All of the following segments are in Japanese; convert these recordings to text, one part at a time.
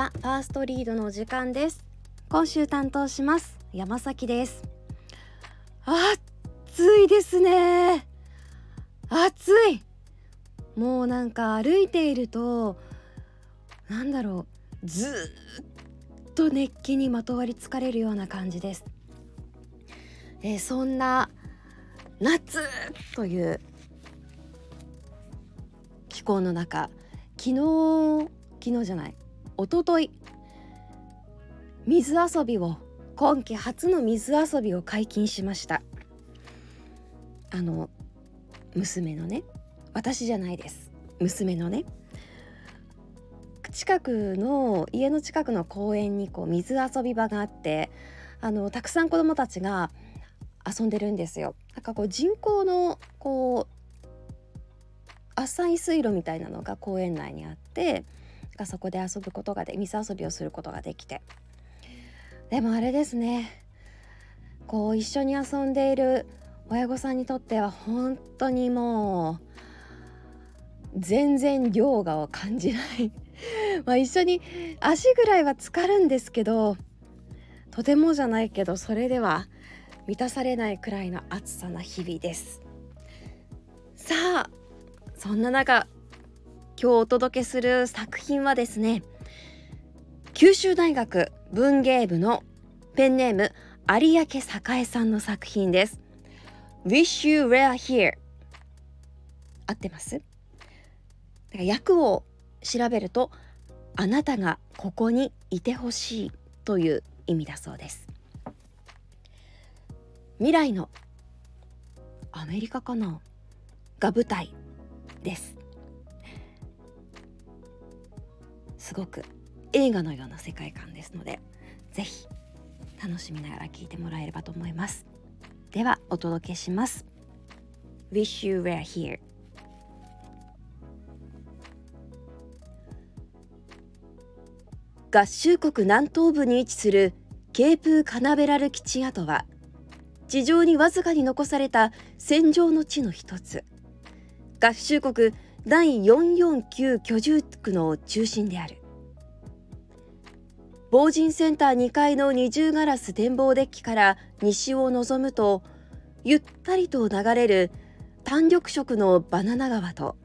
ザ・ファーストリードの時間です。今週担当します山崎です。暑いですね。暑い。もうなんか歩いているとなんだろう。ずっと熱気にまとわりつかれるような感じです、えー、そんな夏という気候の中昨日昨日じゃない。一昨日水遊びを今季初の水遊びを解禁しましたあの娘のね私じゃないです娘のね近くの家の近くの公園にこう水遊び場があってあのたくさん子どもたちが遊んでるんですよ。なんかこう人工のこう浅い水路みたいなのが公園内にあってそこで遊ぶことがで水遊びをすることができて。でもあれですね。こう一緒に遊んでいる親御さんにとっては本当にもう全然涼河を感じない。まあ一緒に足ぐらいは浸かるんですけどとてもじゃないけどそれでは満たされないくらいの暑さな日々です。さあそんな中今日お届けする作品はですね九州大学文芸部のペンネーム有明栄さんの作品です。Wish you were here 合ってます？役を調べるとあなたがここにいてほしいという意味だそうです。未来のアメリカかな？が舞台です。すごく映画のような世界観ですのでぜひ楽しみながら聞いてもらえればと思います。ではお届けします。Wish you were here 合衆国南東部に位置するケープカナベラル基地跡は地上にわずかに残された戦場の地の一つ。合衆国第449居住区の中心である。防塵センター2階の二重ガラス展望デッキから西を望むとゆったりと流れる単緑色のバナナ川と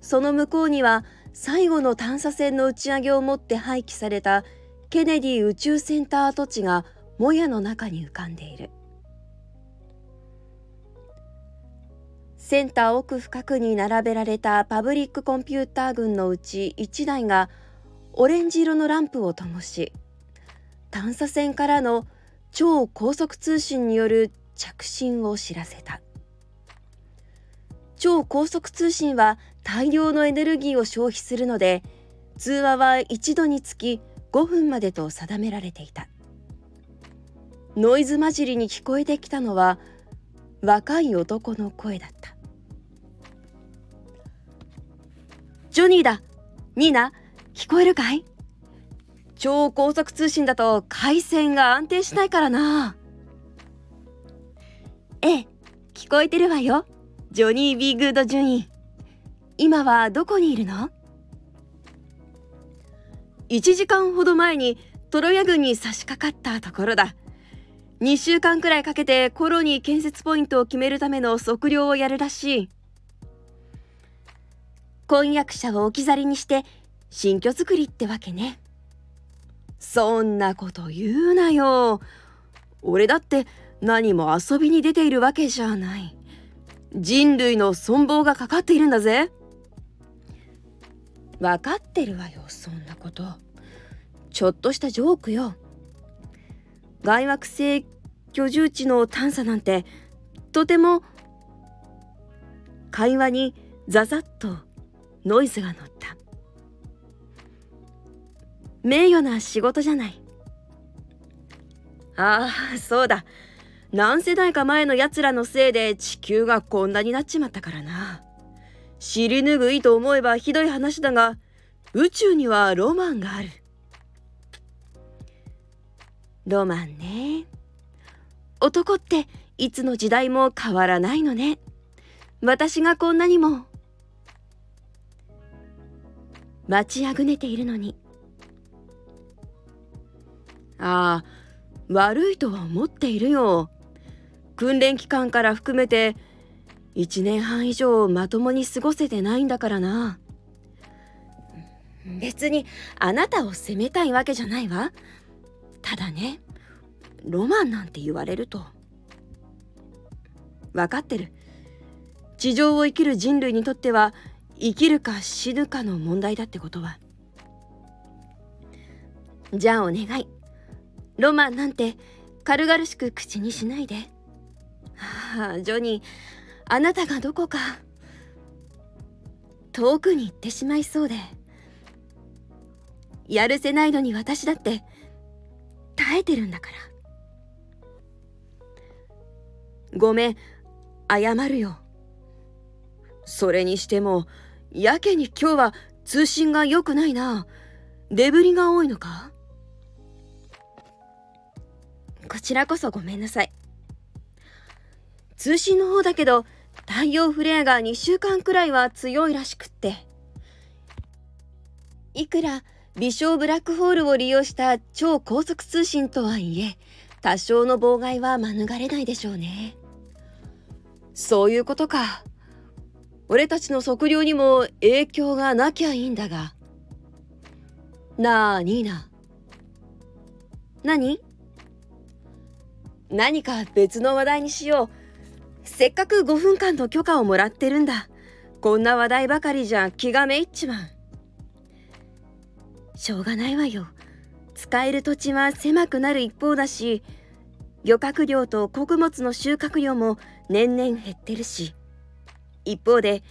その向こうには最後の探査船の打ち上げをもって廃棄されたケネディ宇宙センター跡地がもやの中に浮かんでいる。センター奥深くに並べられたパブリックコンピューター群のうち1台がオレンジ色のランプを灯し探査船からの超高速通信による着信を知らせた。超高速通信は大量のエネルギーを消費するので通話は一度につき5分までと定められていた。ノイズ混じりに聞こえてきたのは若い男の声だった。ジョニーだ。ニーナ聞こえるかい？超高速通信だと回線が安定しないからな。ええ聞こえてるわよ。ジョニー・ビー・グッド・ジョニー。今はどこにいるの ?1 時間ほど前にトロヤ軍に差し掛かったところだ。2週間くらいかけてコロニー建設ポイントを決めるための測量をやるらしい。婚約者を置き去りにして新居作りってわけね。そんなこと言うなよ。俺だって何も遊びに出ているわけじゃない。人類の存亡がかかっているんだぜ。分かってるわよそんなこと。ちょっとしたジョークよ。外惑星居住地の探査なんてとても会話にザザッとノイズが乗った。名誉な仕事じゃない。ああそうだ。何世代か前の奴らのせいで地球がこんなになっちまったからな。尻拭いと思えばひどい話だが宇宙にはロマンがある。ロマンね。男っていつの時代も変わらないのね。私がこんなにも待ちあぐねているのに。ああ悪いとは思っているよ。訓練期間から含めて1年半以上まともに過ごせてないんだからな。別にあなたを責めたいわけじゃないわ。ただねロマンなんて言われると。分かってる。地上を生きる人類にとっては生きるか死ぬかの問題だってことは。じゃあお願い。ロマンなんて軽々しく口にしないで。ああジョニーあなたがどこか。遠くに行ってしまいそうで。やるせないのに私だって耐えてるんだから。ごめん謝るよ。それにしてもやけに今日は通信が良くないな。デブリが多いのか？こちらこそごめんなさい。通信の方だけど太陽フレアが2週間くらいは強いらしくって。いくら微小ブラックホールを利用した超高速通信とはいえ多少の妨害は免れないでしょうね。そういうことか。俺たちの測量にも影響がなきゃいいんだが。なあニーナ。何？何か別の話題にしよう。せっかく5分間の許可をもらってるんだ。こんな話題ばかりじゃ気がめいっちまう。しょうがないわよ。使える土地は狭くなる一方だし漁獲量と穀物の収穫量も年々減ってるし。一方で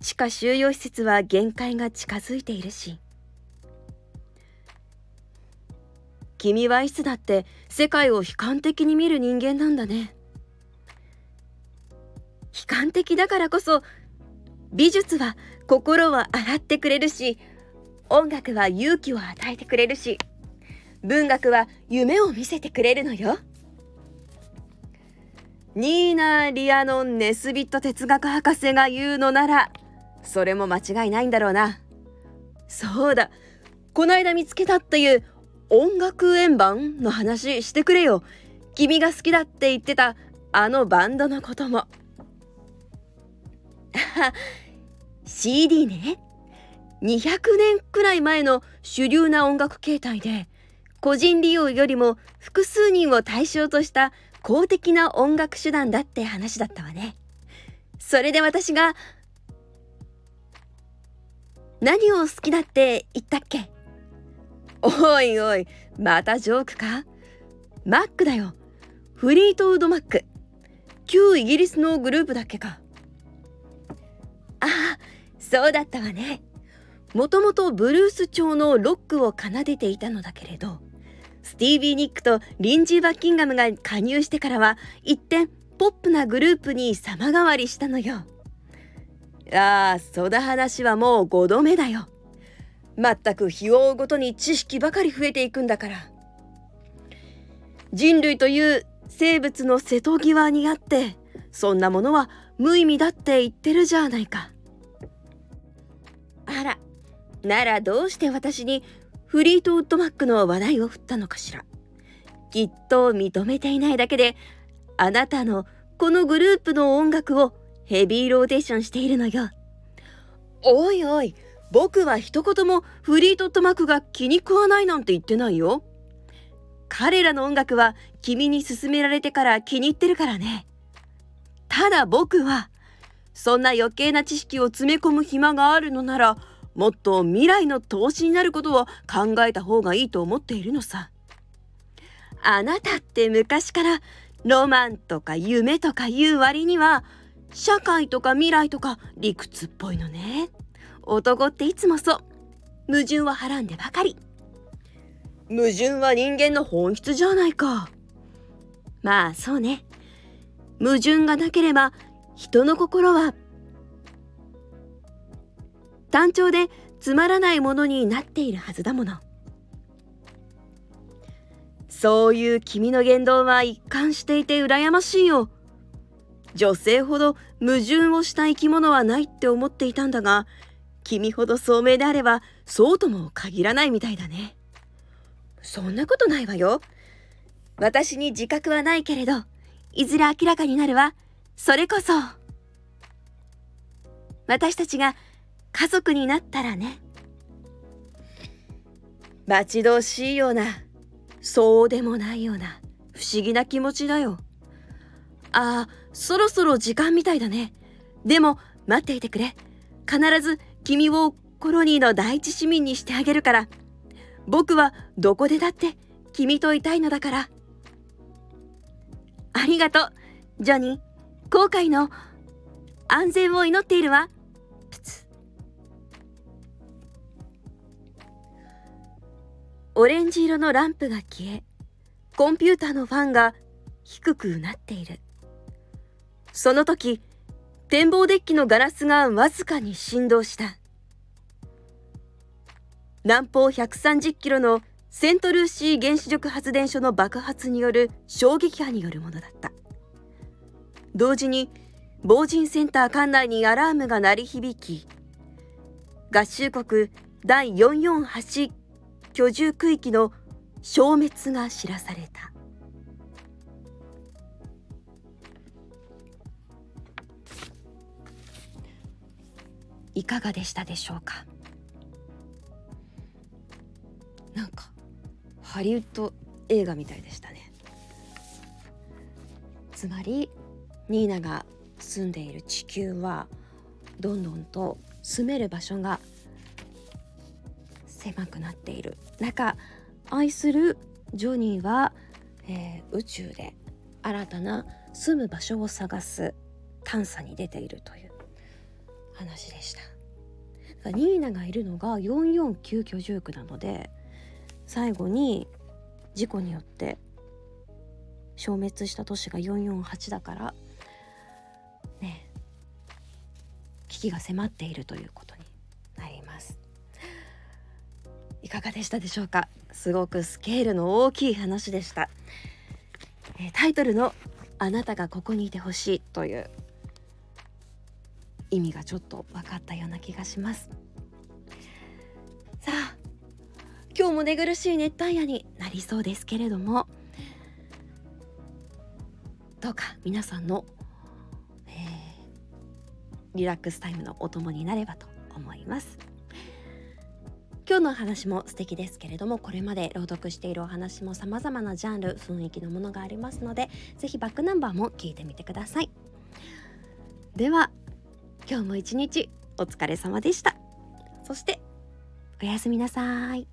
地下収容施設は限界が近づいているし。君はいつだって世界を悲観的に見る人間なんだね。悲観的だからこそ美術は心を洗ってくれるし音楽は勇気を与えてくれるし文学は夢を見せてくれるのよ。ニーナ・リアノン・ネスビット哲学博士が言うのならそれも間違いないんだろうな。そうだ。こないだ見つけたっていう音楽円盤の話してくれよ。君が好きだって言ってたあのバンドのことも。CD ね。200年くらい前の主流な音楽形態で個人利用よりも複数人を対象とした公的な音楽手段だって話だったわね。それで私が何を好きだって言ったっけ？おいおいまたジョークか？マックだよ。フリートウッドマック。旧イギリスのグループだっけか？ああそうだったわね。もともとブルース調のロックを奏でていたのだけれどスティービー・ニックとリンジー・バッキンガムが加入してからは一転ポップなグループに様変わりしたのよ。ああそだ話はもう5度目だよ。まったく日を追うごとに知識ばかり増えていくんだから。人類という生物の瀬戸際にあってそんなものは無意味だって言ってるじゃないか。あらならどうして私にフリートウッドマックの話題を振ったのかしら。きっと認めていないだけであなたのこのグループの音楽をヘビーローテーションしているのよ。おいおい僕は一言もフリートウッドマックが気に食わないなんて言ってないよ。彼らの音楽は君に勧められてから気に入ってるからね。ただ僕はそんな余計な知識を詰め込む暇があるのならもっと未来の投資になることを考えた方がいいと思っているのさ。あなたって昔からロマンとか夢とか言う割には社会とか未来とか理屈っぽいのね。男っていつもそう。矛盾ははらんでばかり。矛盾は人間の本質じゃないか。まあそうね。矛盾がなければ人の心は単調でつまらないものになっているはずだもの。そういう君の言動は一貫していて羨ましいよ。女性ほど矛盾をした生き物はないって思っていたんだが君ほど聡明であればそうとも限らないみたいだね。そんなことないわよ。私に自覚はないけれどいずれ明らかになるわ。それこそ私たちが家族になったらね。待ち遠しいような。そうでもないような。不思議な気持ちだよ。ああそろそろ時間みたいだね。でも待っていてくれ。必ず君をコロニーの第一市民にしてあげるから。僕はどこでだって君といたいのだから。ありがとう。ジョニー後悔の。安全を祈っているわオレンジ色のランプが消えコンピューターのファンが低くうなっている。その時展望デッキのガラスがわずかに振動した。南方130キロのセントルーシー原子力発電所の爆発による衝撃波によるものだった。同時に防塵センター管内にアラームが鳴り響き合衆国第448居住区域の消滅が知らされた。いかがでしたでしょうか？なんかハリウッド映画みたいでしたね。つまりニーナが住んでいる地球はどんどんと住める場所が狭くなっている。中愛するジョニーは、えー、宇宙で新たな住む場所を探す探査に出ているという話でした。ニーナがいるのが449居住区なので最後に事故によって消滅した都市が448だからね危機が迫っているということ。かがでしたでしょうか？すごくスケールの大きい話でした、えタイトルのあなたがここにいてほしいという意味がちょっと分かったような気がします。さあ今日も寝苦しい熱帯夜になりそうですけれどもどうか皆さんの、えー、リラックスタイムのお供になればと思います。今日のお話も素敵ですけれどもこれまで朗読しているお話も様々なジャンル雰囲気のものがありますので是非バックナンバーも聞いてみてください。では今日も一日お疲れ様でした。そしておやすみなさい。